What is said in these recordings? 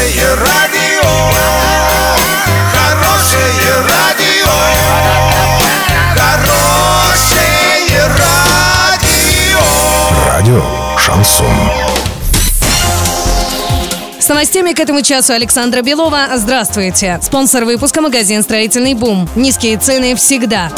Хорошее радио, хорошее радио, хорошее радио. Радио Шансон. С новостями к этому часу Александра Белова. Здравствуйте. Спонсор выпуска магазин «Строительный бум». Низкие цены всегда.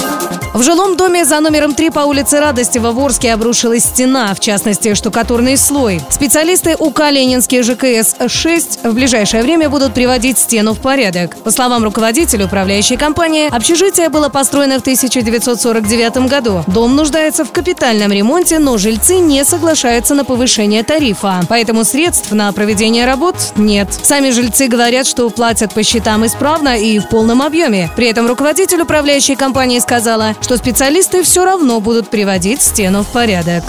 В жилом доме за номером 3 по улице Радости в Ворске обрушилась стена, в частности, штукатурный слой. Специалисты УК «Ленинский ЖКС-6» в ближайшее время будут приводить стену в порядок. По словам руководителя управляющей компании, общежитие было построено в 1949 году. Дом нуждается в капитальном ремонте, но жильцы не соглашаются на повышение тарифа. Поэтому средств на проведение работ нет. Сами жильцы говорят, что платят по счетам исправно и в полном объеме. При этом руководитель управляющей компании сказала, что специалисты все равно будут приводить стену в порядок.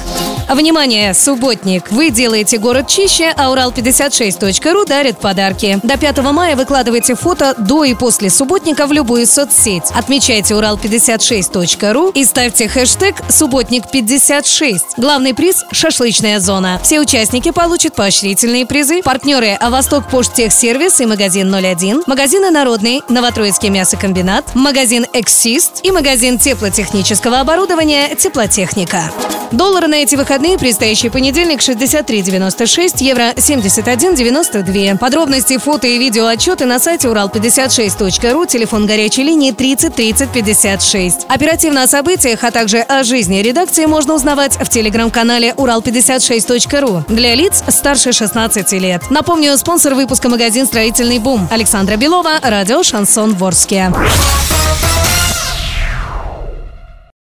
Внимание, субботник! Вы делаете город чище, а Урал56.ру дарит подарки. До 5 мая выкладывайте фото до и после субботника в любую соцсеть. Отмечайте Урал56.ру и ставьте хэштег «Субботник56». Главный приз – шашлычная зона. Все участники получат поощрительные призы. Партнеры – Восток Поштехсервис и магазин 01, магазины «Народный», Новотроицкий мясокомбинат, магазин «Эксист» и магазин теплотехнического оборудования «Теплотехника». Доллары на эти выходные, предстоящий понедельник 63,96, евро 71,92. Подробности, фото и видео отчеты на сайте урал56.ру, телефон горячей линии 30 30 56. Оперативно о событиях, а также о жизни редакции можно узнавать в телеграм-канале урал56.ру для лиц старше 16 лет. Напомню, спонсор выпуска магазин «Строительный бум» Александра Белова, радио «Шансон Ворске».